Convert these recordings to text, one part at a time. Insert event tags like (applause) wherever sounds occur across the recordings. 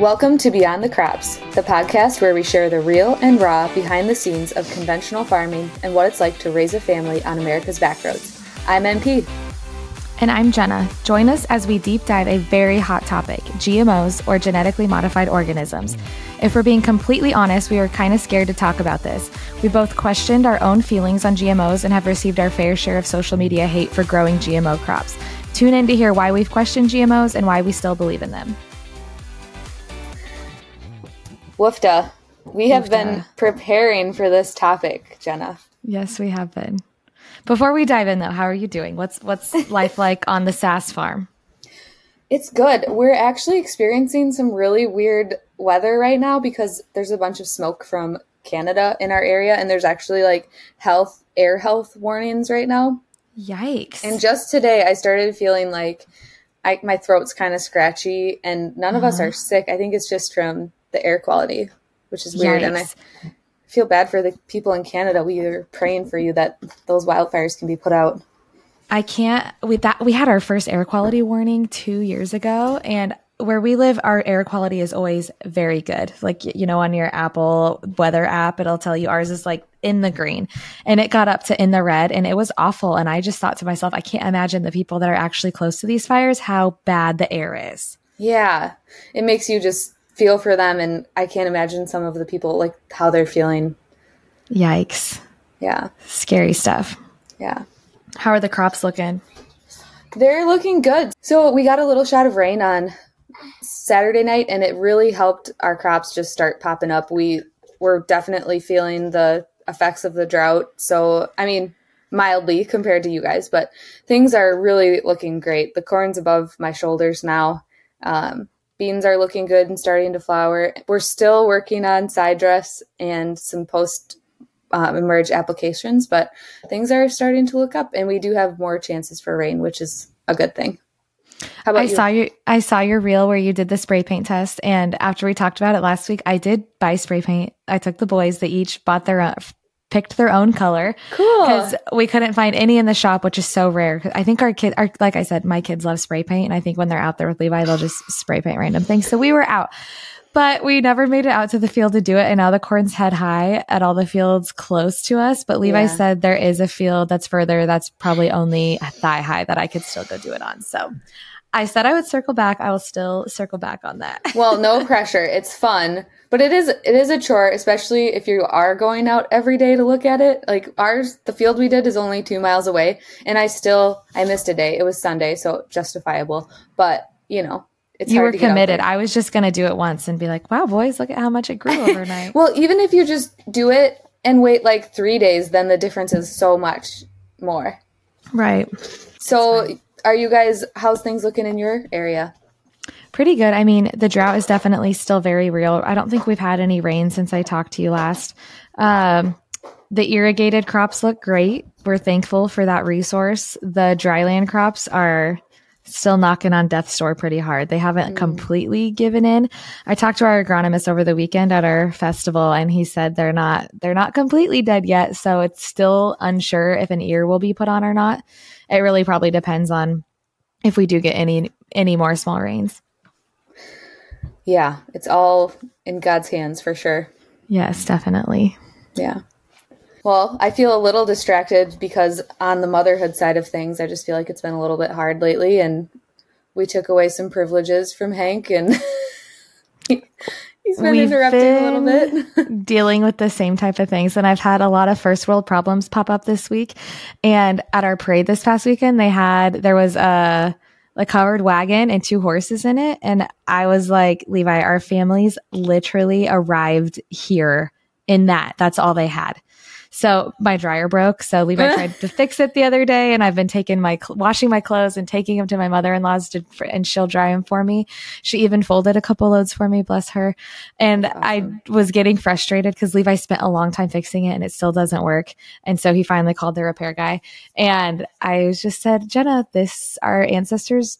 Welcome to Beyond the Crops, the podcast where we share the real and raw behind the scenes of conventional farming and what it's like to raise a family on America's backroads. I'm MP. And I'm Jena. Join us as we deep dive a very hot topic GMOs or genetically modified organisms. If we're being completely honest, we were kind of scared to talk about this. We both questioned our own feelings on GMOs and have received our fair share of social media hate for growing GMO crops. Tune in to hear why we've questioned GMOs and why we still believe in them. Woofda. We have Woofda. been preparing for this topic, Jena. Yes, we have been. Before we dive in though, how are you doing? What's what's (laughs) life like on the Sass farm? It's good. We're actually experiencing some really weird weather right now because there's a bunch of smoke from Canada in our area and there's actually like health air health warnings right now. Yikes. And just today I started feeling like I, my throat's kind of scratchy and none of uh-huh. us are sick. I think it's just from the air quality, which is weird. Yikes. And I feel bad for the people in Canada. We are praying for you that those wildfires can be put out. I can't. We that we had our first air quality warning two years ago, and where we live, our air quality is always very good. Like, you know, on your Apple weather app, it'll tell you ours is like in the green and it got up to in the red and it was awful. And I just thought to myself, I can't imagine the people that are actually close to these fires, how bad the air is. Yeah. It makes you just feel for them and I can't imagine some of the people like how they're feeling. Yikes. Yeah. Scary stuff. Yeah. How are the crops looking? They're looking good. So we got a little shot of rain on Saturday night and it really helped our crops just start popping up. We were definitely feeling the effects of the drought. So, I mean, mildly compared to you guys, but things are really looking great. The corn's above my shoulders now. Um, beans are looking good and starting to flower. We're still working on side dress and some post um, emerge applications, but things are starting to look up, and we do have more chances for rain, which is a good thing. How about I you? saw your I saw your reel where you did the spray paint test, and after we talked about it last week, I did buy spray paint. I took the boys; they each bought their own, picked their own color. Cool. Because we couldn't find any in the shop, which is so rare. I think our kids are, like I said, my kids love spray paint. And I think when they're out there with Levi, they'll just spray paint random things. So we were out, but we never made it out to the field to do it. And now the corn's head high at all the fields close to us. But Levi yeah. said there is a field that's further that's probably only thigh high that I could still go do it on. So I said I would circle back. I will still circle back on that. (laughs) well, no pressure. It's fun, but it is it is a chore, especially if you are going out every day to look at it. Like ours, the field we did is only two miles away, and I still I missed a day. It was Sunday, so justifiable. But you know, it's you were committed. I was just gonna do it once and be like, "Wow, boys, look at how much it grew (laughs) overnight." well, even if you just do it and wait like three days, then the difference is so much more. Right. So are you guys how's things looking in your area? Pretty good. I mean the drought is definitely still very real. I don't think we've had any rain since i talked to you last. Um, the irrigated crops look great. We're thankful for that resource. The dryland crops are still knocking on death's door pretty hard. They haven't mm. completely given in. I talked to our agronomist over the weekend at our festival and he said they're not they're not completely dead yet, so it's still unsure if an ear will be put on or not it really probably depends on if we do get any any more small rains. Yeah, it's all in God's hands for sure. Yes, definitely. Yeah. Well, I feel a little distracted because on the motherhood side of things, I just feel like it's been a little bit hard lately and we took away some privileges from Hank and (laughs) He's been We've interrupting been a little bit. (laughs) dealing with the same type of things. And I've had a lot of first world problems pop up this week. And at our parade this past weekend, they had, there was a, a covered wagon and two horses in it. And I was like, Levi, our families literally arrived here in that. That's all they had. So my dryer broke. So Levi (laughs) tried to fix it the other day, and I've been taking my washing my clothes and taking them to my mother in law's to, and she'll dry them for me. She even folded a couple loads for me, bless her. And awesome. I was getting frustrated because Levi spent a long time fixing it, and it still doesn't work. And so he finally called the repair guy, and I just said, Jena, this our ancestors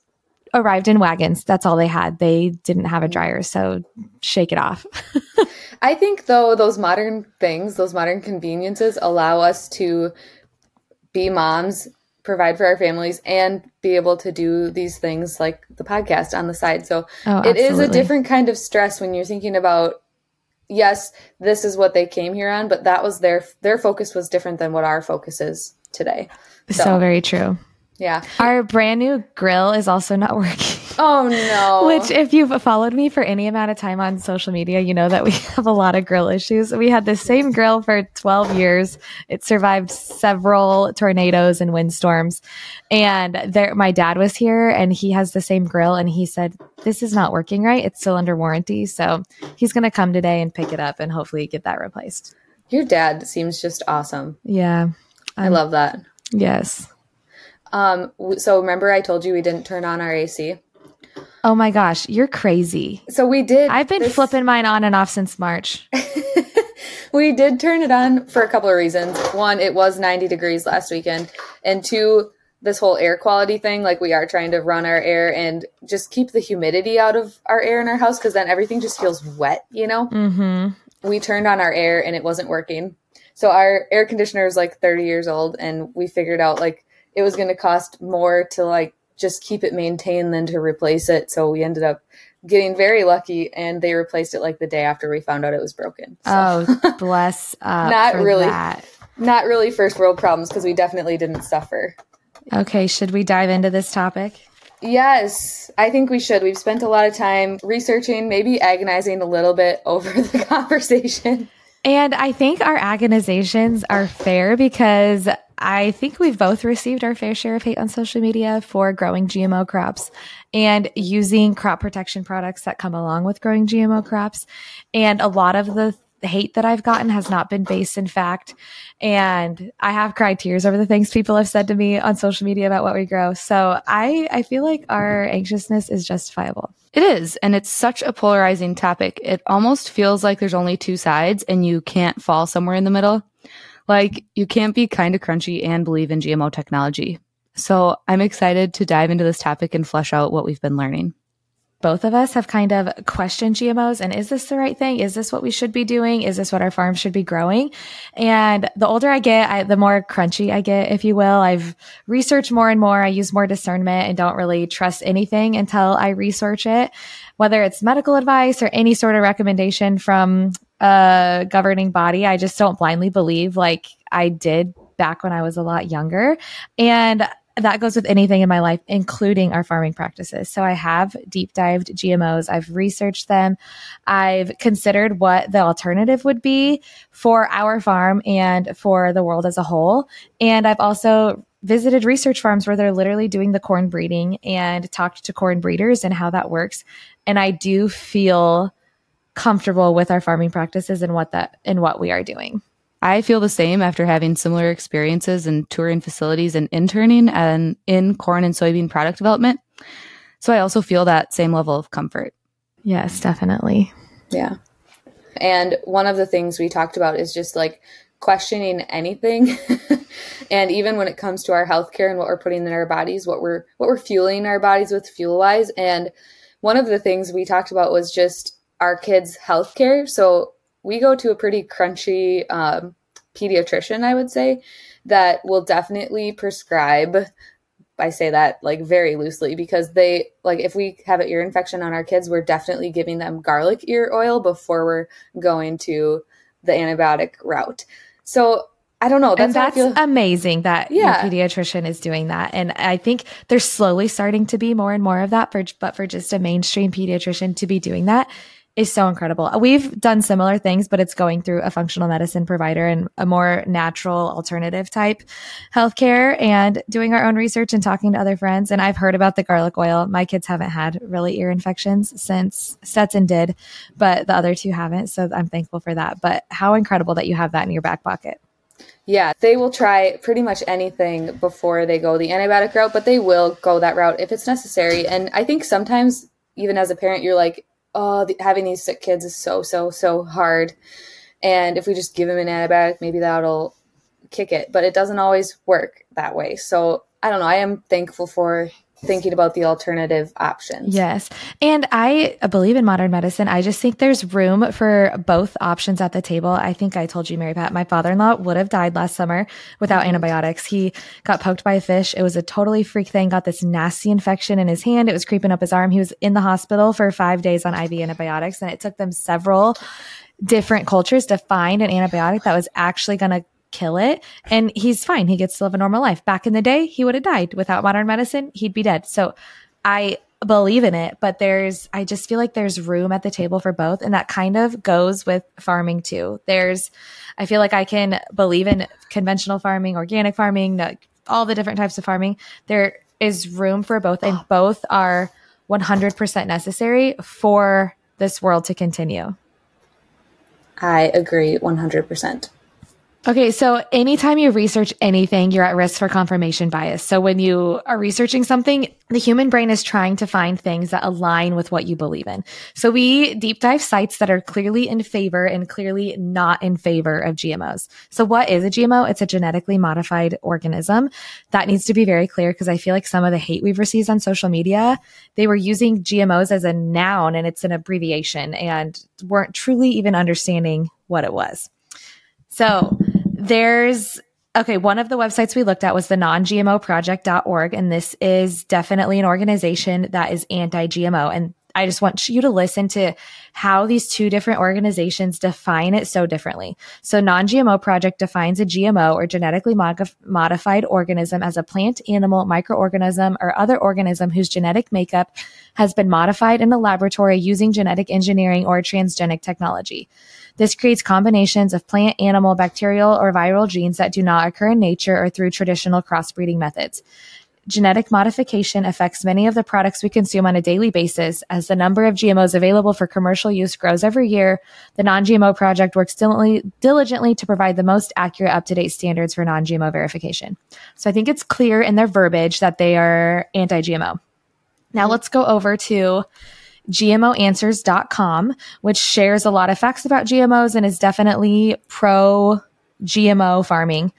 arrived in wagons. That's all they had. They didn't have a mm. dryer, so shake it off. (laughs) I think though those modern things, those modern conveniences allow us to be moms provide for our families and be able to do these things like the podcast on the side. So Oh, it is a different kind of stress when you're thinking about yes, this is what they came here on, but that was their their focus was different than what our focus is today. So very true. Yeah. Our brand new grill is also not working. Oh no. (laughs) Which, if you've followed me for any amount of time on social media, you know that we (laughs) have a lot of grill issues. We had the same grill for 12 years. It survived several tornadoes and windstorms. And there, my dad was here and he has the same grill and he said, This is not working right. It's still under warranty. So he's going to come today and pick it up and hopefully get that replaced. Your dad seems just awesome. Yeah. I love that. Yes. Um so remember I told you we didn't turn on our AC. Oh my gosh. You're crazy. So we did I've been this- flipping mine on and off since March. (laughs) we did turn it on for a couple of reasons. One, it was 90 degrees last weekend, and two, this whole air quality thing, like we are trying to run our air and just keep the humidity out of our air in our house because then everything just feels wet, you know? Mm-hmm. We turned on our air and it wasn't working. So our air conditioner is like 30 years old and we figured out like it was going to cost more to like just keep it maintained than to replace it. So we ended up getting very lucky and they replaced it like the day after we found out it was broken. So Oh, (laughs) bless. Not really. That. not really first world problems because we definitely didn't suffer. Okay, should we dive into this topic? Yes, I think we should. We've spent a lot of time researching, maybe agonizing a little bit (laughs) over the conversation. And I think our agonizations are fair because I think we've both received our fair share of hate on social media for growing GMO crops and using crop protection products that come along with growing GMO crops. And a lot of the hate that I've gotten has not been based in fact. And I have cried tears over the things people have said to me on social media about what we grow. So I, I feel like our anxiousness is justifiable. It is, and it's such a polarizing topic. It almost feels like there's only two sides and you can't fall somewhere in the middle. Like, you can't be kind of crunchy and believe in GMO technology. So, I'm excited to dive into this topic and flesh out what we've been learning. Both of us have kind of questioned GMOs and is this the right thing? Is this what we should be doing? Is this what our farm should be growing? And the older I get, I, the more crunchy I get, if you will. I've researched more and more. I use more discernment and don't really trust anything until I research it, whether it's medical advice or any sort of recommendation from a governing body. I just don't blindly believe like I did back when I was a lot younger. And that goes with anything in my life, including our farming practices. So I have deep dived GMOs. I've researched them. I've considered what the alternative would be for our farm and for the world as a whole. And I've also visited research farms where they're literally doing the corn breeding and talked to corn breeders and how that works. And I do feel comfortable with our farming practices and what that and what we are doing. I feel the same after having similar experiences in touring facilities and interning and in corn and soybean product development. So, I also feel that same level of comfort. Yes, definitely. Yeah. And one of the things we talked about is just like questioning anything. (laughs) and even when it comes to our healthcare and what we're putting in our bodies, what we're what we're fueling our bodies with fuel wise. And one of the things we talked about was just our kids' healthcare. So we go to a pretty crunchy um, pediatrician, I would say, that will definitely prescribe. I say that like very loosely because they like if we have an ear infection on our kids, we're definitely giving them garlic ear oil before we're going to the antibiotic route. So I don't know. That's, and that's feel. amazing that Yeah. your pediatrician is doing that. And I think there's slowly starting to be more and more of that. For, but for just a mainstream pediatrician to be doing that is so incredible. We've done similar things, but it's going through a functional medicine provider and a more natural alternative type healthcare and doing our own research and talking to other friends. And I've heard about the garlic oil. My kids haven't had really ear infections since Stetson did, but the other two haven't. So I'm thankful for that. But how incredible that you have that in your back pocket. Yeah, they will try pretty much anything before they go the antibiotic route, but they will go that route if it's necessary. And I think sometimes, even as a parent, you're like, oh, the, having these sick kids is so, so, so hard. And if we just give them an antibiotic, maybe that'll kick it. But it doesn't always work that way. So I don't know. I am thankful for thinking about the alternative options. Yes. And I believe in modern medicine. I just think there's room for both options at the table. I think I told you, Mary Pat, my father in law would have died last summer without mm-hmm. antibiotics. He got poked by a fish. It was a totally freak thing, got this nasty infection in his hand. It was creeping up his arm. He was in the hospital for five days on IV antibiotics, and it took them several different cultures to find an antibiotic that was actually going to kill it. And he's fine. He gets to live a normal life. Back in the day, he would have died. Without modern medicine, he'd be dead. So I believe in it, but there's, I just feel like there's room at the table for both. And that kind of goes with farming too. There's, I feel like I can believe in conventional farming, organic farming, all the different types of farming. There is room for both, and both are 100% necessary for this world to continue. I agree 100%. Okay, so anytime you research anything, you're at risk for confirmation bias. So when you are researching something, the human brain is trying to find things that align with what you believe in. So we deep dive sites that are clearly in favor and clearly not in favor of GMOs. So what is a GMO? It's a genetically modified organism. That needs to be very clear because I feel like some of the hate we've received on social media, they were using GMOs as a noun and it's an abbreviation and weren't truly even understanding what it was. So there's okay, one of the websites we looked at was the non-GMOproject.org and this is definitely an organization that is anti-GMO and I just want you to listen to how these two different organizations define it so differently. So Non-GMO Project defines a GMO or genetically mod- modified organism as a plant, animal, microorganism, or other organism whose genetic makeup has been modified in a laboratory using genetic engineering or transgenic technology. This creates combinations of plant, animal, bacterial, or viral genes that do not occur in nature or through traditional crossbreeding methods. Genetic modification affects many of the products we consume on a daily basis. As the number of GMOs available for commercial use grows every year, the Non GMO Project works diligently, to provide the most accurate, up to date standards for non GMO verification. So I think it's clear in their verbiage that they are anti GMO. Now let's go over to gmoanswers.com, which shares a lot of facts about GMOs and is definitely pro GMO farming.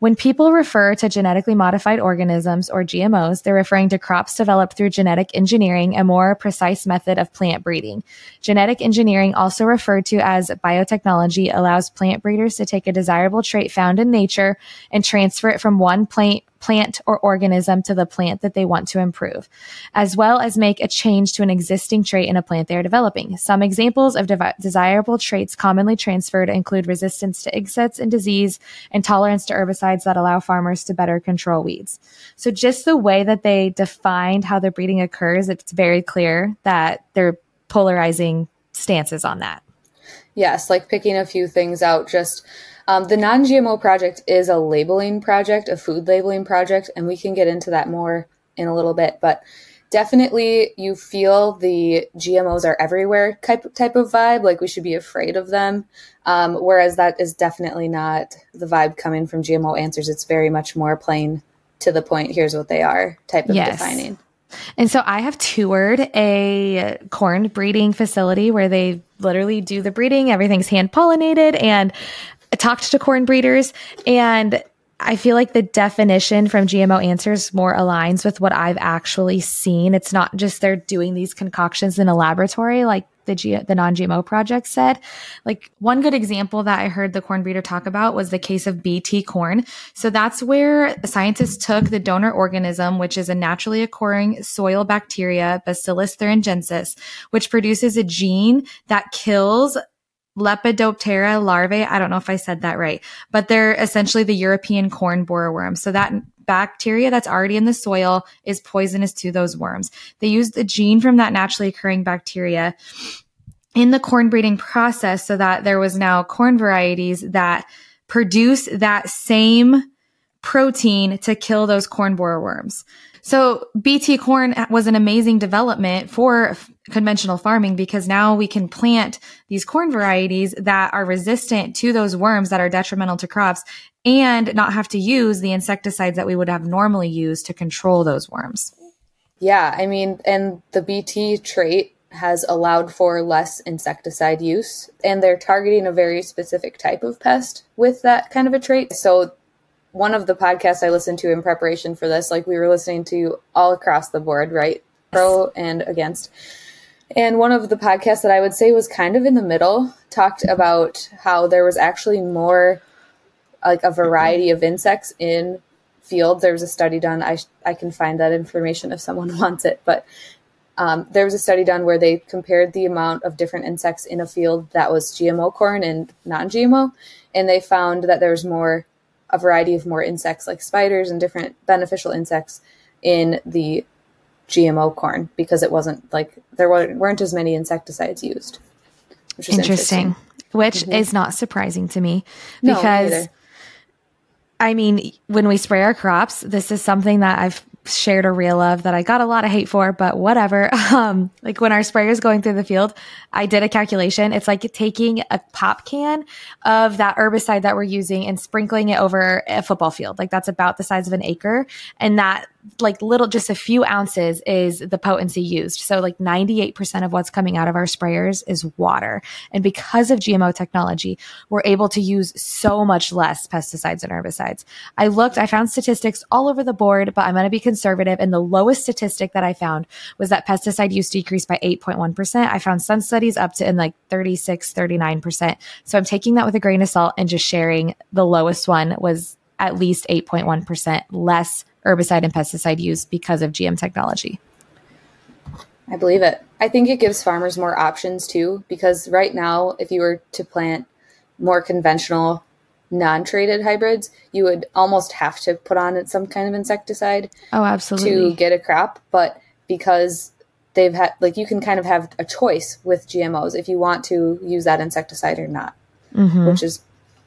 When people refer to genetically modified organisms or GMOs, they're referring to crops developed through genetic engineering, a more precise method of plant breeding. Genetic engineering, also referred to as biotechnology, allows plant breeders to take a desirable trait found in nature and transfer it from one plant plant or organism to the plant that they want to improve, as well as make a change to an existing trait in a plant they are developing. Some examples of de- desirable traits commonly transferred include resistance to insects and disease and tolerance to herbicides that allow farmers to better control weeds. So just the way that they defined how the breeding occurs, it's very clear that they're polarizing stances on that. Yes, like picking a few things out just um, the non GMO project is a labeling project, a food labeling project, and we can get into that more in a little bit. But definitely, you feel the GMOs are everywhere type, type of vibe, like we should be afraid of them. Um, whereas that is definitely not the vibe coming from GMO Answers. It's very much more plain to the point, here's what they are type of yes. defining. And so I have toured a corn breeding facility where they literally do the breeding. Everything's hand pollinated. And talked to corn breeders and I feel like the definition from GMO Answers more aligns with what I've actually seen. It's not just they're doing these concoctions in a laboratory like the G- the non-GMO project said. Like one good example that I heard the corn breeder talk about was the case of BT corn. So that's where scientists took the donor organism, which is a naturally occurring soil bacteria, Bacillus thuringiensis, which produces a gene that kills Lepidoptera larvae. I don't know if I said that right, but they're essentially the European corn borer worm. So that bacteria that's already in the soil is poisonous to those worms. They use the gene from that naturally occurring bacteria in the corn breeding process so that there was now corn varieties that produce that same protein to kill those corn borer worms. So BT corn was an amazing development for conventional farming because now we can plant these corn varieties that are resistant to those worms that are detrimental to crops and not have to use the insecticides that we would have normally used to control those worms. Yeah, I mean, and the BT trait has allowed for less insecticide use, and they're targeting a very specific type of pest with that kind of a trait. So one of the podcasts I listened to in preparation for this, like we were listening to all across the board, right? Pro and against. And one of the podcasts that I would say was kind of in the middle talked about how there was actually more like a variety of insects in fields. There was a study done. I, I can find that information if someone (laughs) wants it, but um, there was a study done where they compared the amount of different insects in a field that was GMO corn and non GMO, and they found that there was more, a variety of more insects like spiders and different beneficial insects in the GMO corn because it wasn't like there weren't as many insecticides used. Which is interesting. interesting. Which mm-hmm. is not surprising to me because no, I mean, when we spray our crops, this is something that I've shared a reel of that I got a lot of hate for, but whatever. (laughs) Um, like when our sprayer is going through the field, I did a calculation. It's like taking a pop can of that herbicide that we're using and sprinkling it over a football field. Like that's about the size of an acre. And that like little, just a few ounces is the potency used. So like 98% of what's coming out of our sprayers is water. And because of GMO technology, we're able to use so much less pesticides and herbicides. I looked, I found statistics all over the board, but I'm going to be conservative. And the lowest statistic that I found was that pesticide use decreased by 8.1%. I found some studies up to in like 36, 39%. So I'm taking that with a grain of salt and just sharing the lowest one was at least 8.1% less herbicide and pesticide use because of GM technology. I believe it. I think it gives farmers more options too, because right now, if you were to plant more conventional, non traded hybrids, you would almost have to put on some kind of insecticide. Oh, absolutely. To get a crop. But because they've had, like, you can kind of have a choice with GMOs if you want to use that insecticide or not, mm-hmm. which is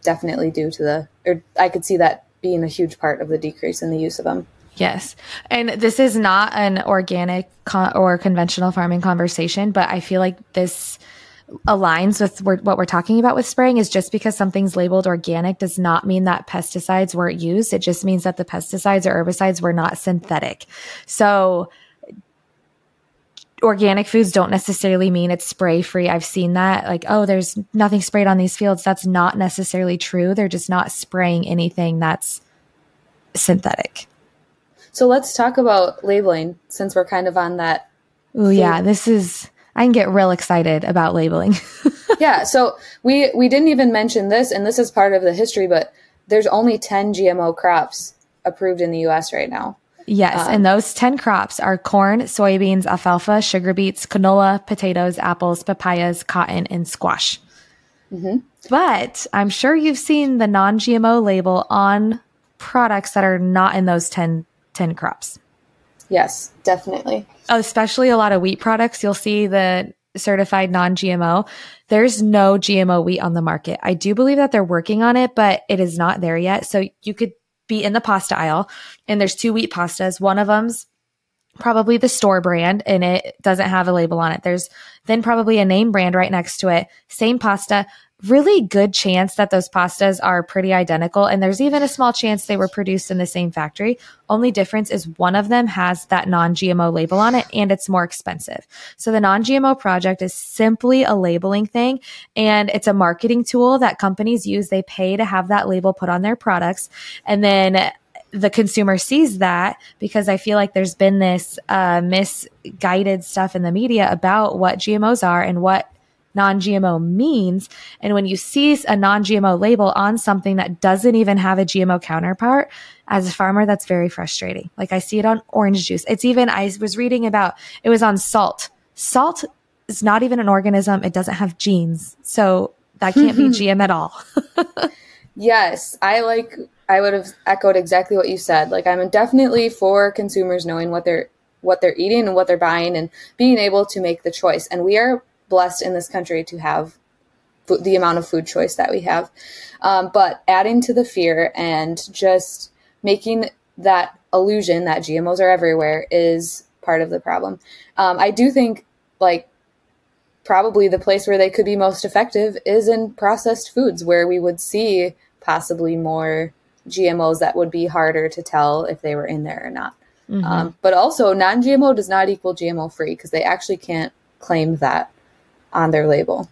definitely due to the, or I could see that being a huge part of the decrease in the use of them. Yes. And this is not an organic con- or conventional farming conversation, but I feel like this aligns with what we're talking about with spraying is just because something's labeled organic does not mean that pesticides weren't used. It just means that the pesticides or herbicides were not synthetic. So organic foods don't necessarily mean it's spray free. I've seen that like, oh, there's nothing sprayed on these fields. That's not necessarily true. They're just not spraying anything that's synthetic. So let's talk about labeling since we're kind of on that. Oh yeah, this is I can get real excited about labeling. (laughs) yeah, so we we didn't even mention this and this is part of the history, but there's only 10 GMO crops approved in the US right now. Yes, um, and those 10 crops are corn, soybeans, alfalfa, sugar beets, canola, potatoes, apples, papayas, cotton, and squash. Mm-hmm. But I'm sure you've seen the non GMO label on products that are not in those 10, 10 crops. Yes, definitely. Oh, especially a lot of wheat products. You'll see the certified non GMO. There's no GMO wheat on the market. I do believe that they're working on it, but it is not there yet. So you could be in the pasta aisle and there's two wheat pastas. One of them's probably the store brand and it doesn't have a label on it. There's then probably a name brand right next to it. Same pasta, really good chance that those pastas are pretty identical. And there's even a small chance they were produced in the same factory. Only difference is one of them has that non GMO label on it and it's more expensive. So the non GMO project is simply a labeling thing and it's a marketing tool that companies use. They pay to have that label put on their products. And then the consumer sees that because I feel like there's been this uh, misguided stuff in the media about what GMOs are and what non GMO means. And when you see a non GMO label on something that doesn't even have a GMO counterpart, as a farmer, that's very frustrating. Like I see it on orange juice. It's even, I was reading about, it was on salt. Salt is not even an organism. It doesn't have genes. So that can't be (laughs) GM at all. (laughs) yes. I like, I would have echoed exactly what you said. Like I'm definitely for consumers knowing what they're, what they're eating and what they're buying and being able to make the choice. And we are blessed in this country to have the amount of food choice that we have. Um, but adding to the fear and just making that illusion that GMOs are everywhere is part of the problem. Um, I do think, like, probably the place where they could be most effective is in processed foods, where we would see possibly more GMOs that would be harder to tell if they were in there or not. Mm-hmm. Um, but also, non GMO does not equal GMO free because they actually can't claim that on their label.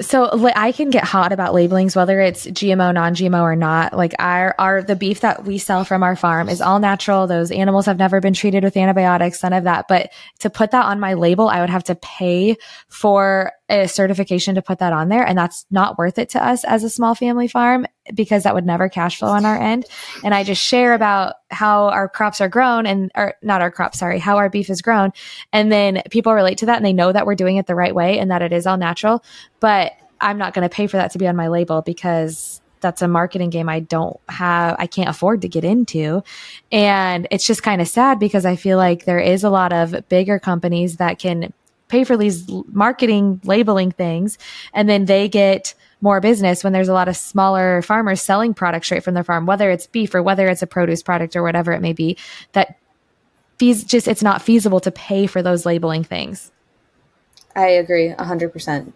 so I can get hot about labelings, whether it's GMO, non-GMO or not. Like our, our, the beef that we sell from our farm is all natural. Those animals have never been treated with antibiotics, none of that. But to put that on my label, I would have to pay for a certification to put that on there. And that's not worth it to us as a small family farm because that would never cash flow on our end. And I just share about how our crops are grown and, or not our crops, sorry, how our beef is grown. And then people relate to that and they know that we're doing it the right way and that it is all natural. But I'm not going to pay for that to be on my label because that's a marketing game I don't have, I can't afford to get into. And it's just kind of sad because I feel like there is a lot of bigger companies that can pay for these marketing labeling things and then they get more business when there's a lot of smaller farmers selling products straight from their farm, whether it's beef or whether it's a produce product or whatever it may be, that fees just it's not feasible to pay for those labeling things. I agree 100%.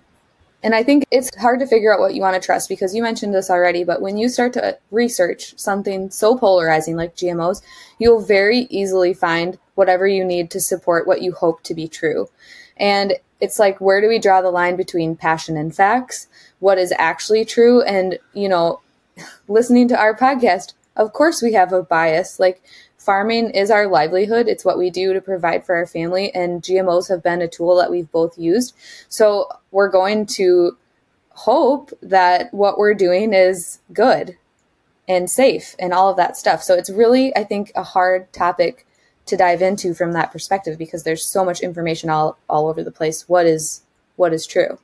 And I think it's hard to figure out what you want to trust because you mentioned this already, but when you start to research something so polarizing like GMOs, you'll very easily find whatever you need to support what you hope to be true. And it's like, where do we draw the line between passion and facts? What is actually true? And, you know, listening to our podcast, of course we have a bias. Like, farming is our livelihood. It's what we do to provide for our family, and GMOs have been a tool that we've both used. So we're going to hope that what we're doing is good and safe and all of that stuff. So it's really, I think, a hard topic to dive into from that perspective because there's so much information all, all over the place. What is what is true?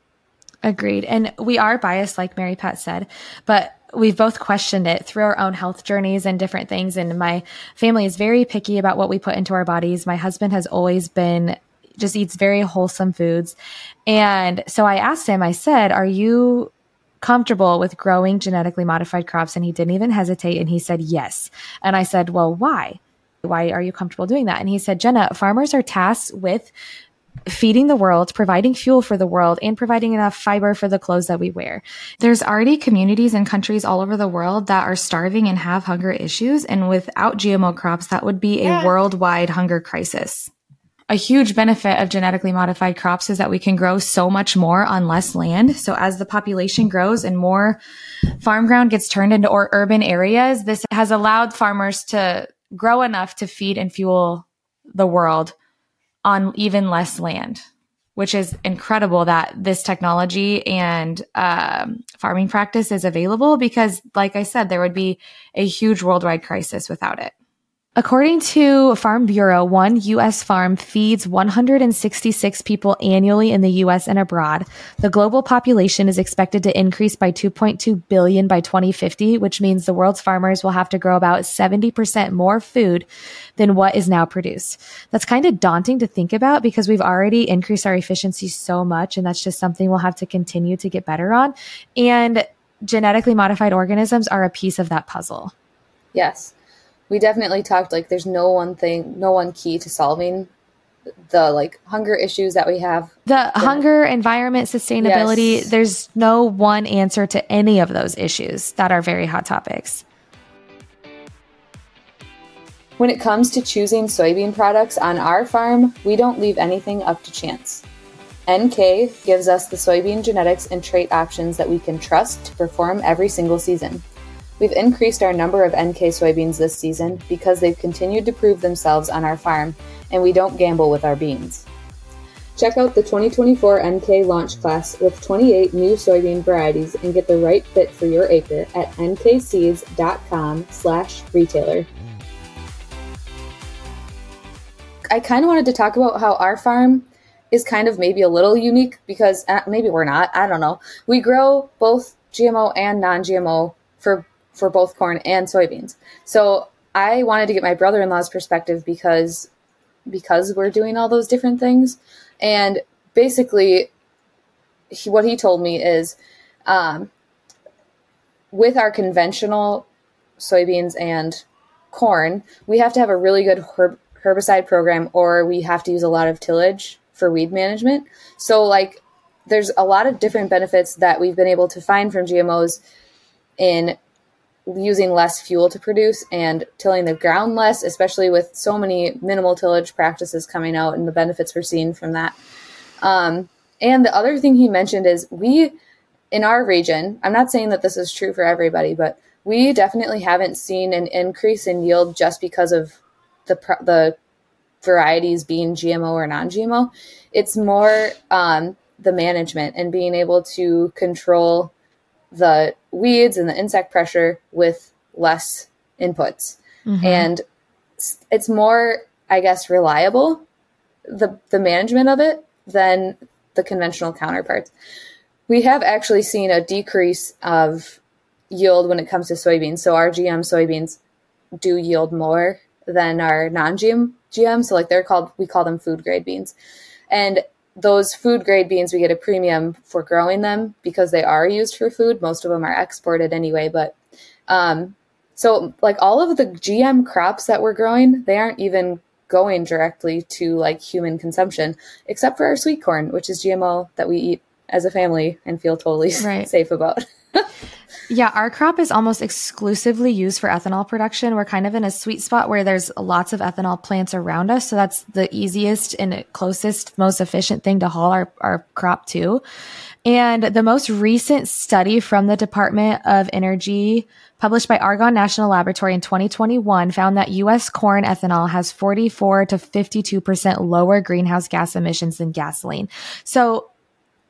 Agreed. And we are biased, like Mary Pat said, but we've both questioned it through our own health journeys and different things. And my family is very picky about what we put into our bodies. My husband has always been just eats very wholesome foods. And so I asked him, I said, Are you comfortable with growing genetically modified crops? And he didn't even hesitate. And he said, Yes. And I said, Well, why? Why are you comfortable doing that? And he said, Jena, farmers are tasked with feeding the world, providing fuel for the world, and providing enough fiber for the clothes that we wear. There's already communities and countries all over the world that are starving and have hunger issues. And without GMO crops, that would be a yeah. worldwide hunger crisis. A huge benefit of genetically modified crops is that we can grow so much more on less land. So as the population grows and more farm ground gets turned into or urban areas, this has allowed farmers to grow enough to feed and fuel the world on even less land, which is incredible that this technology and um, farming practice is available because, like I said, there would be a huge worldwide crisis without it. According to Farm Bureau, one U.S. farm feeds 166 people annually in the U.S. and abroad. The global population is expected to increase by 2.2 billion by 2050, which means the world's farmers will have to grow about 70% more food than what is now produced. That's kind of daunting to think about because we've already increased our efficiency so much, and that's just something we'll have to continue to get better on. And genetically modified organisms are a piece of that puzzle. Yes we definitely talked like there's no one thing, no one key to solving the like hunger issues that we have. The yeah. hunger, environment, sustainability, yes. there's no one answer to any of those issues that are very hot topics. When it comes to choosing soybean products on our farm, we don't leave anything up to chance. NK gives us the soybean genetics and trait options that we can trust to perform every single season. We've increased our number of NK soybeans this season because they've continued to prove themselves on our farm, and we don't gamble with our beans. Check out the 2024 NK launch class with 28 new soybean varieties and get the right fit for your acre at nkseeds.com/retailer. I kind of wanted to talk about how our farm is kind of maybe a little unique because uh, maybe we're not. I don't know. We grow both GMO and non-GMO for for both corn and soybeans. So I wanted to get my brother-in-law's perspective because because we're doing all those different things. And basically, he, what he told me is um, with our conventional soybeans and corn, we have to have a really good herb, herbicide program or we have to use a lot of tillage for weed management. So, like, there's a lot of different benefits that we've been able to find from GMOs in using less fuel to produce and tilling the ground less, especially with so many minimal tillage practices coming out and the benefits we're seeing from that. Um, and the other thing he mentioned is we in our region, I'm not saying that this is true for everybody, but we definitely haven't seen an increase in yield just because of the the varieties being GMO or non-GMO. It's more um, the management and being able to control the weeds and the insect pressure with less inputs. Mm-hmm. And it's more, I guess, reliable the the management of it than the conventional counterparts. We have actually seen a decrease of yield when it comes to soybeans. So our GM soybeans do yield more than our non-GM GM. So like they're called, we call them food grade beans. And those food grade beans, we get a premium for growing them because they are used for food. Most of them are exported anyway. But um, so like all of the GM crops that we're growing, they aren't even going directly to like human consumption, except for our sweet corn, which is GMO that we eat as a family and feel totally right. safe about. (laughs) Yeah, our crop is almost exclusively used for ethanol production. We're kind of in a sweet spot where there's lots of ethanol plants around us. So that's the easiest and closest, most efficient thing to haul our, our crop to. And the most recent study from the Department of Energy, published by Argonne National Laboratory in 2021, found that U.S. corn ethanol has 44 to 52% lower greenhouse gas emissions than gasoline. So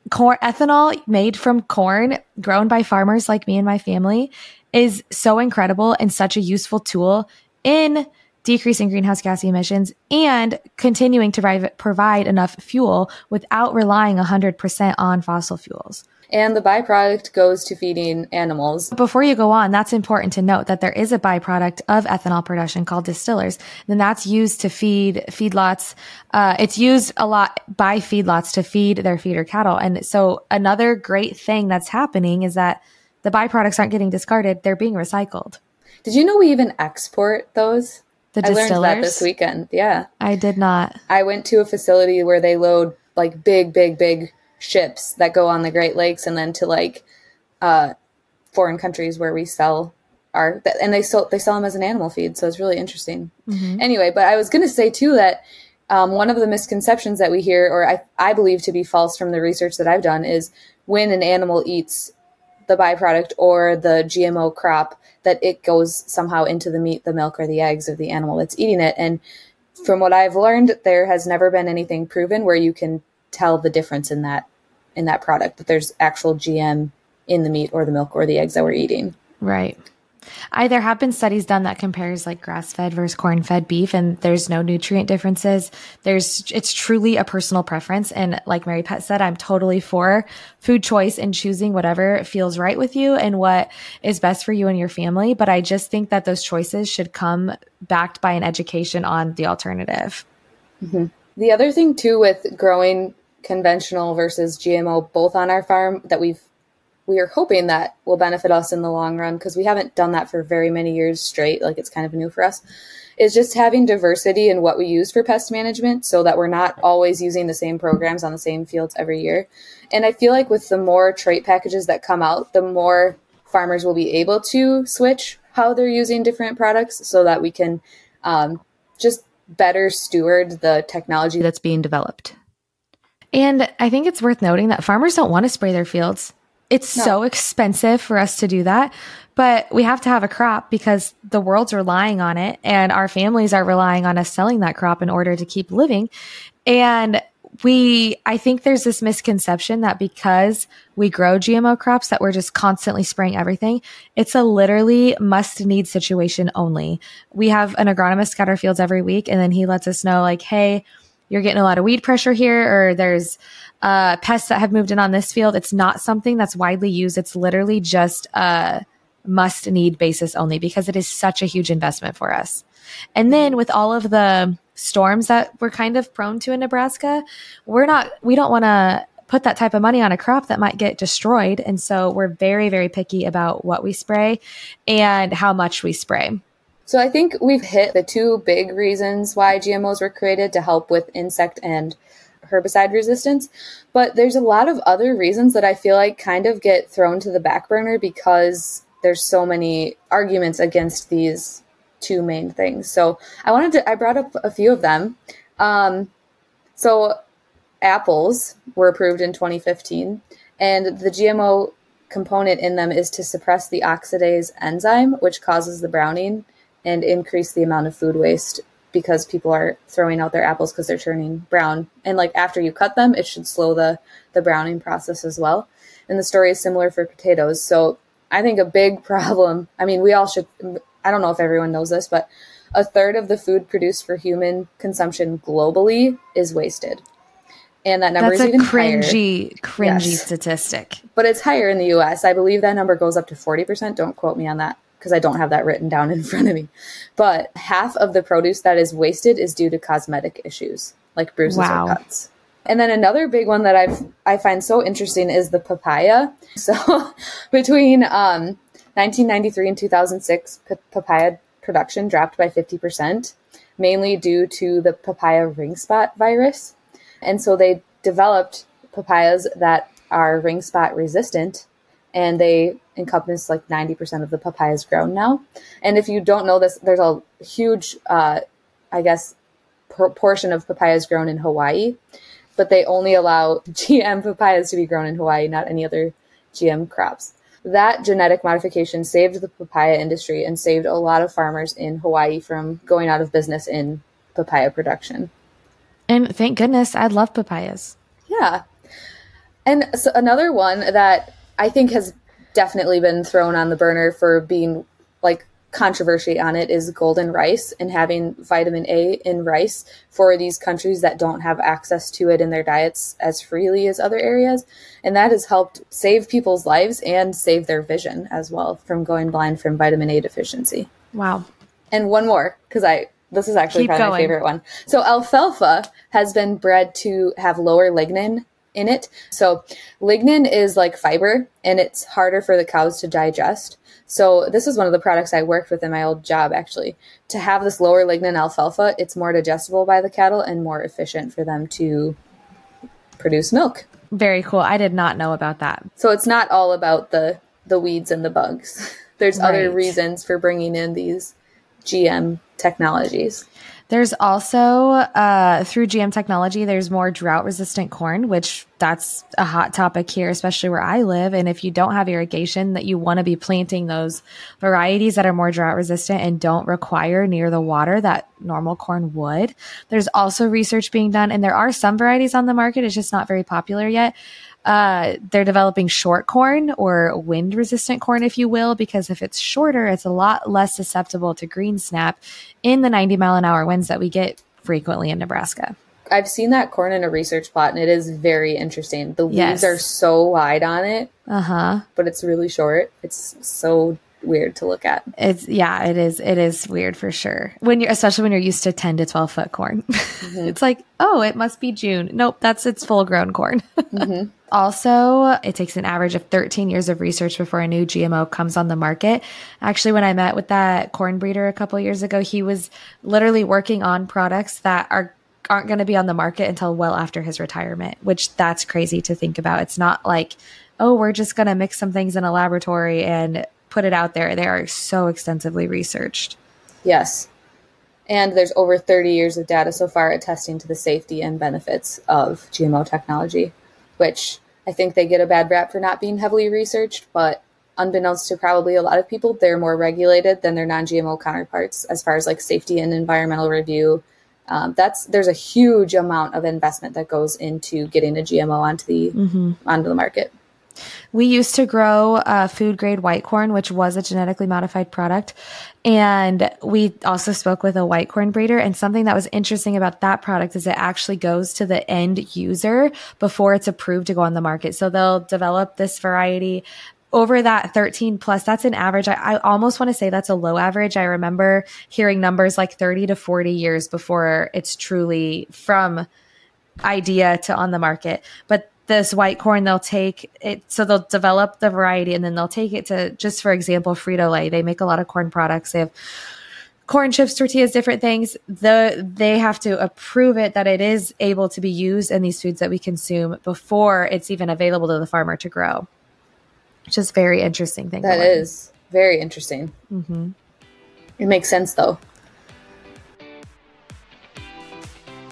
corn ethanol made from corn grown by farmers like me and my family is so incredible and such a useful tool in decreasing greenhouse gas emissions and continuing to provide enough fuel without relying 100% on fossil fuels and the byproduct goes to feeding animals. Before you go on, that's important to note that there is a byproduct of ethanol production called distillers. and that's used to feed feedlots. Uh, it's used a lot by feedlots to feed their feeder cattle. And so another great thing that's happening is that the byproducts aren't getting discarded; they're being recycled. Did you know we even export those? The distillers? I learned that this weekend. Yeah, I did not. I went to a facility where they load like big, big, big ships that go on the Great Lakes and then to like uh, foreign countries where we sell our and they sell they sell them as an animal feed. So it's really interesting. Mm-hmm. Anyway, but I was going to say too that um, one of the misconceptions that we hear, or I, I believe to be false from the research that I've done, is when an animal eats the byproduct or the GMO crop, that it goes somehow into the meat, the milk, or the eggs of the animal that's eating it. And from what I've learned, there has never been anything proven where you can tell the difference in that in that product that there's actual GM in the meat or the milk or the eggs that we're eating. Right. I, there have been studies done that compares like grass fed versus corn fed beef and there's no nutrient differences. There's, it's truly a personal preference. And like Mary Pat said, I'm totally for food choice and choosing whatever feels right with you and what is best for you and your family. But I just think that those choices should come backed by an education on the alternative. Mm-hmm. The other thing too with growing conventional versus GMO both on our farm that we've we are hoping that will benefit us in the long run because we haven't done that for very many years straight like it's kind of new for us. Is just having diversity in what we use for pest management so that we're not always using the same programs on the same fields every year. And i feel like with the more trait packages that come out the more farmers will be able to switch how they're using different products so that we can um, just better steward the technology that's being developed and I think it's worth noting that farmers don't want to spray their fields. It's no. so expensive for us to do that, but we have to have a crop because the world's relying on it and our families are relying on us selling that crop in order to keep living. And we, I think there's this misconception that because we grow GMO crops that we're just constantly spraying everything. It's a literally must need situation only. We have an agronomist at our fields every week and then he lets us know like, Hey, you're getting a lot of weed pressure here, or there's uh, pests that have moved in on this field. It's not something that's widely used. It's literally just a must need basis only because it is such a huge investment for us. And then with all of the storms that we're kind of prone to in Nebraska, we're not, we don't want to put that type of money on a crop that might get destroyed. And so we're very, very picky about what we spray and how much we spray. So I think we've hit the two big reasons why GMOs were created to help with insect and herbicide resistance. But there's a lot of other reasons that I feel like kind of get thrown to the back burner because there's so many arguments against these two main things. So I wanted to, I brought up a few of them. Um, so apples were approved in 2015, and the GMO component in them is to suppress the oxidase enzyme, which causes the browning and increase the amount of food waste because people are throwing out their apples because they're turning brown. And like after you cut them, it should slow the the browning process as well. And the story is similar for potatoes. So I think a big (laughs) problem. I mean, we all should. I don't know if everyone knows this, but a third of the food produced for human consumption globally is wasted. And that number That's is a even cringy, higher. cringy Yes. statistic. But it's higher in the US. I believe that number goes up to 40%. Don't quote me on that because I don't have that written down in (laughs) front of me. But half of the produce that is wasted is due to cosmetic issues like bruises Wow. or cuts. And then another big one that I've I find so interesting is the papaya. (laughs) So between um, 1993 and 2006, p- papaya production dropped by 50%, mainly due to the papaya ring spot virus. And so they developed papayas that are ring spot resistant and they encompass like 90% of the papayas grown now. And if you don't know this, there's a huge, uh, I guess, proportion of papayas grown in Hawaii, but they only allow (laughs) GM papayas to be grown in Hawaii, not any other GM crops. That genetic modification saved the papaya industry and saved a lot of farmers in Hawaii from going out of business in papaya production. And thank goodness, I love papayas. Yeah. And so another one that I think has definitely been thrown on the burner for being like controversy on it is golden rice and having vitamin A in rice for these countries that don't have access to it in their diets as freely as other areas. And that has helped save people's lives and save their vision as well from going blind from vitamin A deficiency. Wow. And one more, because I this is actually Keep probably my favorite one. So alfalfa has been bred to have lower lignin in it. So lignin is like fiber and it's harder for the cows to digest. So this is one of the products I worked with in my old job actually. To have this lower lignin alfalfa, it's more digestible by the cattle and more efficient for them to produce milk. Very cool. I did not know about that. So it's not all about the the weeds and the bugs. (laughs) There's other reasons for bringing in these GM technologies. There's also uh, through GM technology, there's more drought resistant corn, which that's a hot topic here, especially where I live. And if you don't have irrigation, that you want to be planting those varieties that are more drought resistant and don't require near the water that normal corn would. There's also research being done, and there are some varieties on the market. It's just not very popular yet. Uh, they're developing short corn or wind resistant corn, if you will, because if it's shorter, it's a lot less susceptible to green snap in the 90 mile an hour winds that we get frequently in Nebraska. I've seen that corn in a research plot and it is very interesting. The leaves Yes. are so wide on it, Uh huh. but it's really short. It's so weird to look at. It's yeah, it is. It is weird for sure. When you're especially when you're used to 10 to 12 foot corn, (laughs) mm-hmm. it's like, oh, it must be June. Nope, that's its full grown corn. (laughs) Mm-hmm. Also, it takes an average of 13 years of research before a new GMO comes on the market. Actually, when I met with that corn breeder a couple years ago, he was literally working on products that are aren't going to be on the market until well after his retirement, which that's crazy to think about. It's not like, oh, we're just going to mix some things in a laboratory and put it out there. They are so extensively researched. Yes. And there's over 30 years of data so far attesting to the safety and benefits of GMO technology, which I think they get a bad rap for not being heavily researched, but unbeknownst to probably a lot of people, they're more regulated than their non GMO counterparts as far as like safety and environmental review. Um, that's there's a huge amount of investment that goes into getting a GMO onto the onto the market. We used to grow uh, food grade white corn, which was a genetically modified product. And we also spoke with a white corn breeder. And something that was interesting about that product is it actually goes to the end user before it's approved to go on the market. So they'll develop this variety over that 13 plus that's an average I, I almost want to say that's a low average i remember hearing numbers like 30 to 40 years before it's truly from idea to on the market but this white corn they'll take it so they'll develop the variety and then they'll take it to just for example frito-lay they make a lot of corn products they have corn chips tortillas different things the they have to approve it that it is able to be used in these foods that we consume before it's even available to the farmer to grow which is very interesting thing that is That learn. is very interesting. Mm-hmm. It makes sense though.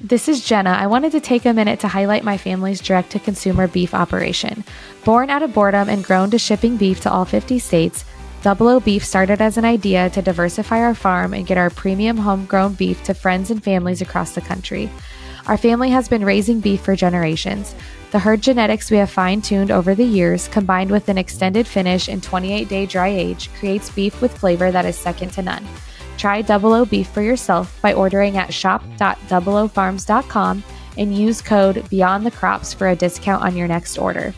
This is Jena. I wanted to take a minute to highlight my family's direct to consumer beef operation. Born out of boredom and grown to shipping beef to all 50 states, Double O Beef started as an idea to diversify our farm and get our premium homegrown beef to friends and families across the country. Our family has been raising beef for generations. The herd genetics we have fine tuned over the years, combined with an extended finish and 28 day dry age, creates beef with flavor that is second to none. Try Double O Beef for yourself by ordering at shop.doubleofarms.com and use code Beyond the Crops for a discount on your next order.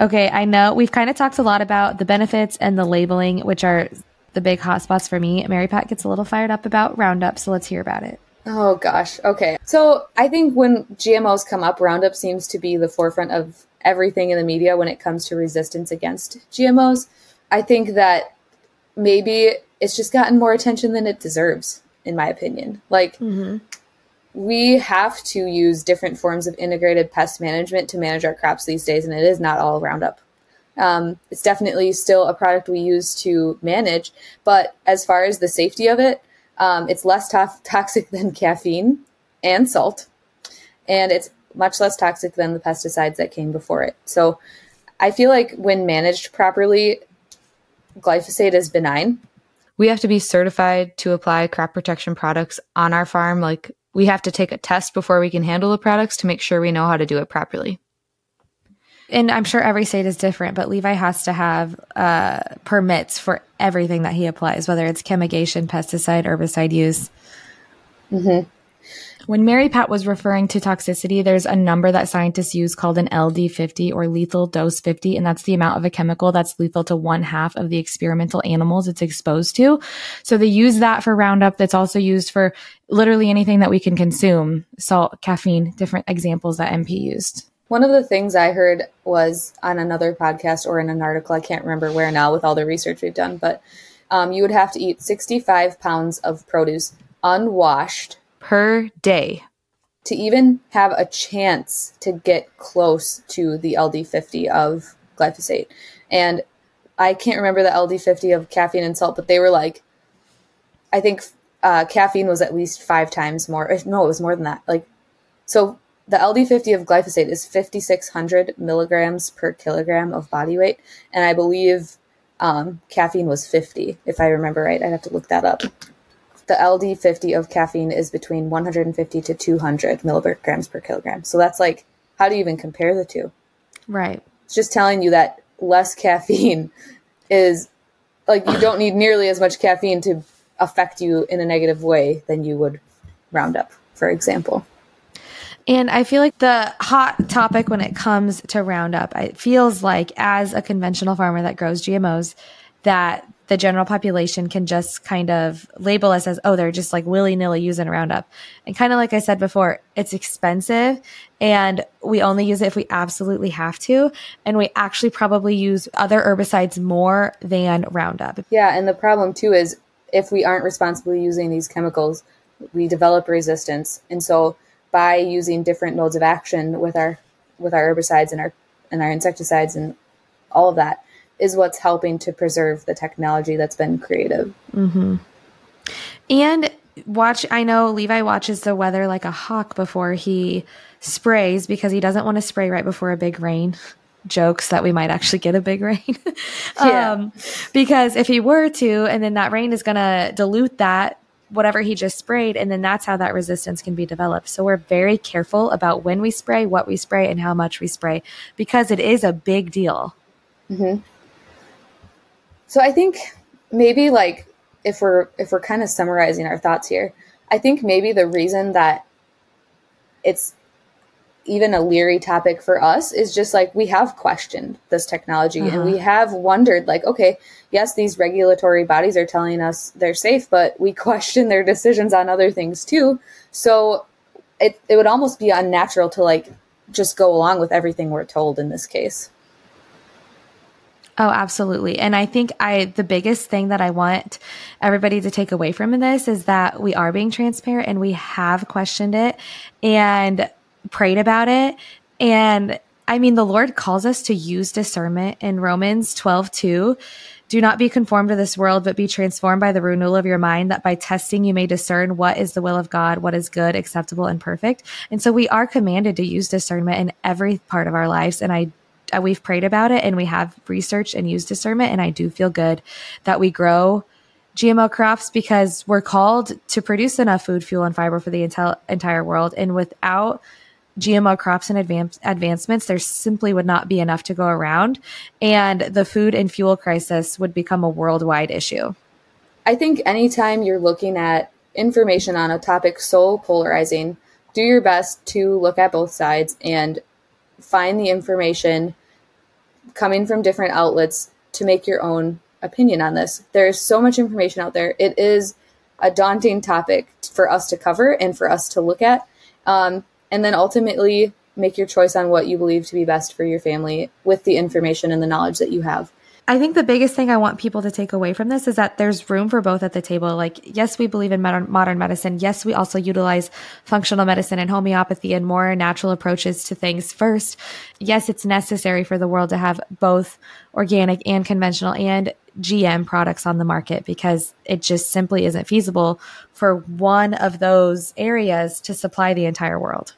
Okay, I know we've kind of talked a lot about the benefits and the labeling, which are the big hotspots for me. Mary Pat gets a little fired up about Roundup, so let's hear about it. Oh gosh. Okay. So I think when GMOs come up, Roundup seems to be the forefront of everything in the media when it comes to resistance against GMOs. I think that maybe it's just gotten more attention than it deserves, in my opinion. Like, mm-hmm. we have to use different forms of integrated pest management to manage our crops these days, and it is not all Roundup. Um, it's definitely still a product we use to manage, but as far as the safety of it, um, it's less to- (laughs) toxic than caffeine and salt, and it's much less toxic than the pesticides that came before it. So I feel like when managed properly, glyphosate is benign. We have to be certified to apply crop protection products on our farm. Like we have to take a test before we can handle the products to make sure we know how to do it properly. And I'm sure every state is different, but Levi has to have uh, permits for everything that he applies, whether it's chemigation, pesticide, herbicide use. Mm-hmm. When Mary Pat was referring to toxicity, there's a number that scientists use called an LD50 or lethal dose 50, and that's the amount of a chemical that's lethal to one half of the experimental animals it's exposed to. So they use that for Roundup. That's also used for literally anything that we can consume. Salt, caffeine, different examples that MP used. One of the things I heard was on another podcast or in an article, I can't remember where now with all the research we've done, but um, you would have to eat 65 pounds of produce unwashed per day to even have a chance to get close to the LD50 of glyphosate. And I can't remember the LD50 of caffeine and salt, but they were like, I think uh, caffeine was at least five times more. No, it was more than that. Like, so the LD50 of glyphosate is 5,600 milligrams per kilogram of body weight. And I believe um, caffeine was 50, if I remember right. I'd have to look that up the LD50 of caffeine is between 150 to 200 milligrams per kilogram. So that's like, how do you even compare the two? Right. It's just telling you that less caffeine (laughs) is like you don't need nearly as much caffeine to affect you in a negative way than you would Roundup, for example. And I feel like the hot topic when it comes to Roundup, it feels like as a conventional farmer that grows GMOs, that the general population can just kind of label us as, oh, they're just like willy nilly using Roundup. And kind of like I said before, it's expensive and we only use it if we absolutely have to. And we actually probably use other herbicides more than Roundup. Yeah. And the problem too is if we aren't responsibly using these chemicals, we develop resistance. And so by using different modes of action with our, with our herbicides and our, and our insecticides and all of that, is what's helping to preserve the technology that's been created. Mm-hmm. And watch, I know Levi watches the weather like a hawk before he sprays because he doesn't want to spray right before a big rain. Jokes that we might actually get a big rain. (laughs) yeah. um, because if he were to, and then that rain is going to dilute that whatever he just sprayed and then that's how that resistance can be developed so we're very careful about when we spray what we spray and how much we spray because it is a big deal mm-hmm. So I think maybe like if we're if we're kind of summarizing our thoughts here, I think maybe the reason that it's even a leery topic for us is just like we have questioned this technology uh-huh. and we uh-huh. have wondered like okay yes these regulatory bodies are telling us they're safe but we (laughs) question their decisions on other things too so it, it would almost be unnatural to like just go along with everything we're told in this case Oh, absolutely. And I think I, the biggest thing that I want everybody to take away from this is that we are being transparent and we have questioned it and prayed about it. And I mean, the Lord calls us to use discernment in Romans 12, 2. Do not be conformed to this world, but be transformed by the renewal of your mind, that by testing you may discern what is the will of God, what is good, acceptable, and perfect. And so we are commanded to use discernment in every part of our lives. And I Uh, we've prayed about it and we have researched and used discernment. And I do feel good that we grow GMO crops because we're called to produce enough food, fuel, and fiber for the entire entire world. And without GMO crops and advance, advancements, there simply would not be enough to go around. And the food and fuel crisis would become a worldwide issue. I think anytime you're looking at information on a topic so polarizing, do your best to look at both sides and find the information coming from different outlets to make your own opinion on this. There's so much information out there. It is a daunting topic for us to cover and for us to look at. Um, and then ultimately make your choice on what you believe to be best for your family with the information and the knowledge that you have. I think the biggest thing I want people to take away from this is that there's room for both at the table. Like, yes, we believe in modern, modern medicine. Yes, we also utilize functional medicine and homeopathy and more natural approaches to things first. Yes, it's necessary for the world to have both organic and conventional and GM products on the market because it just simply isn't feasible for one of those areas to supply the entire world.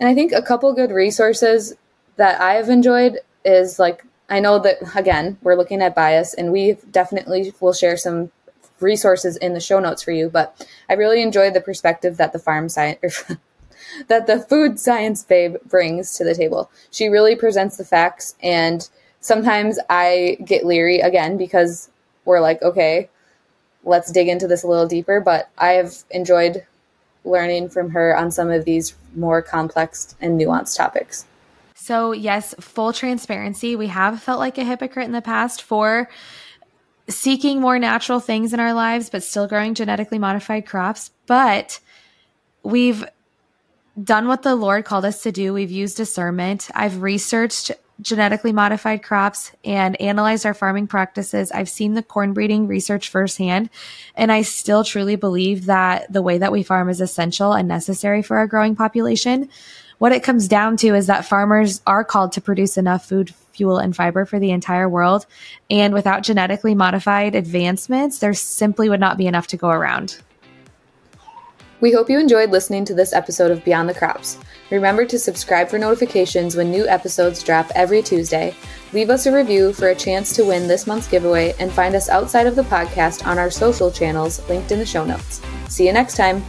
And I think a couple good resources that I've enjoyed is like I know that again, we're looking at bias and we definitely will share some resources in the show notes for you, but I really enjoyed the perspective that the farm science (laughs) that the food science babe brings to the table. She really presents the facts and sometimes I get leery again because we're like, okay, let's dig into this a little deeper, but I've enjoyed learning from her on some of these more complex and nuanced topics. So, yes, full transparency. We have felt like a hypocrite in the past for seeking more natural things in our lives, but still growing genetically modified crops. But we've done what the Lord called us to do. We've used discernment. I've researched genetically modified crops and analyzed our farming practices. I've seen the corn breeding research firsthand, and I still truly believe that the way that we farm is essential and necessary for our growing population what it comes down to is that farmers are called to produce enough food, fuel, and fiber for the entire world. And without genetically modified advancements, there simply would not be enough to go around. We hope you enjoyed listening to this episode of Beyond the Crops. Remember to subscribe for notifications when new episodes drop every Tuesday. Leave us a review for a chance to win this month's giveaway and find us outside of the podcast on our social channels linked in the show notes. See you next time.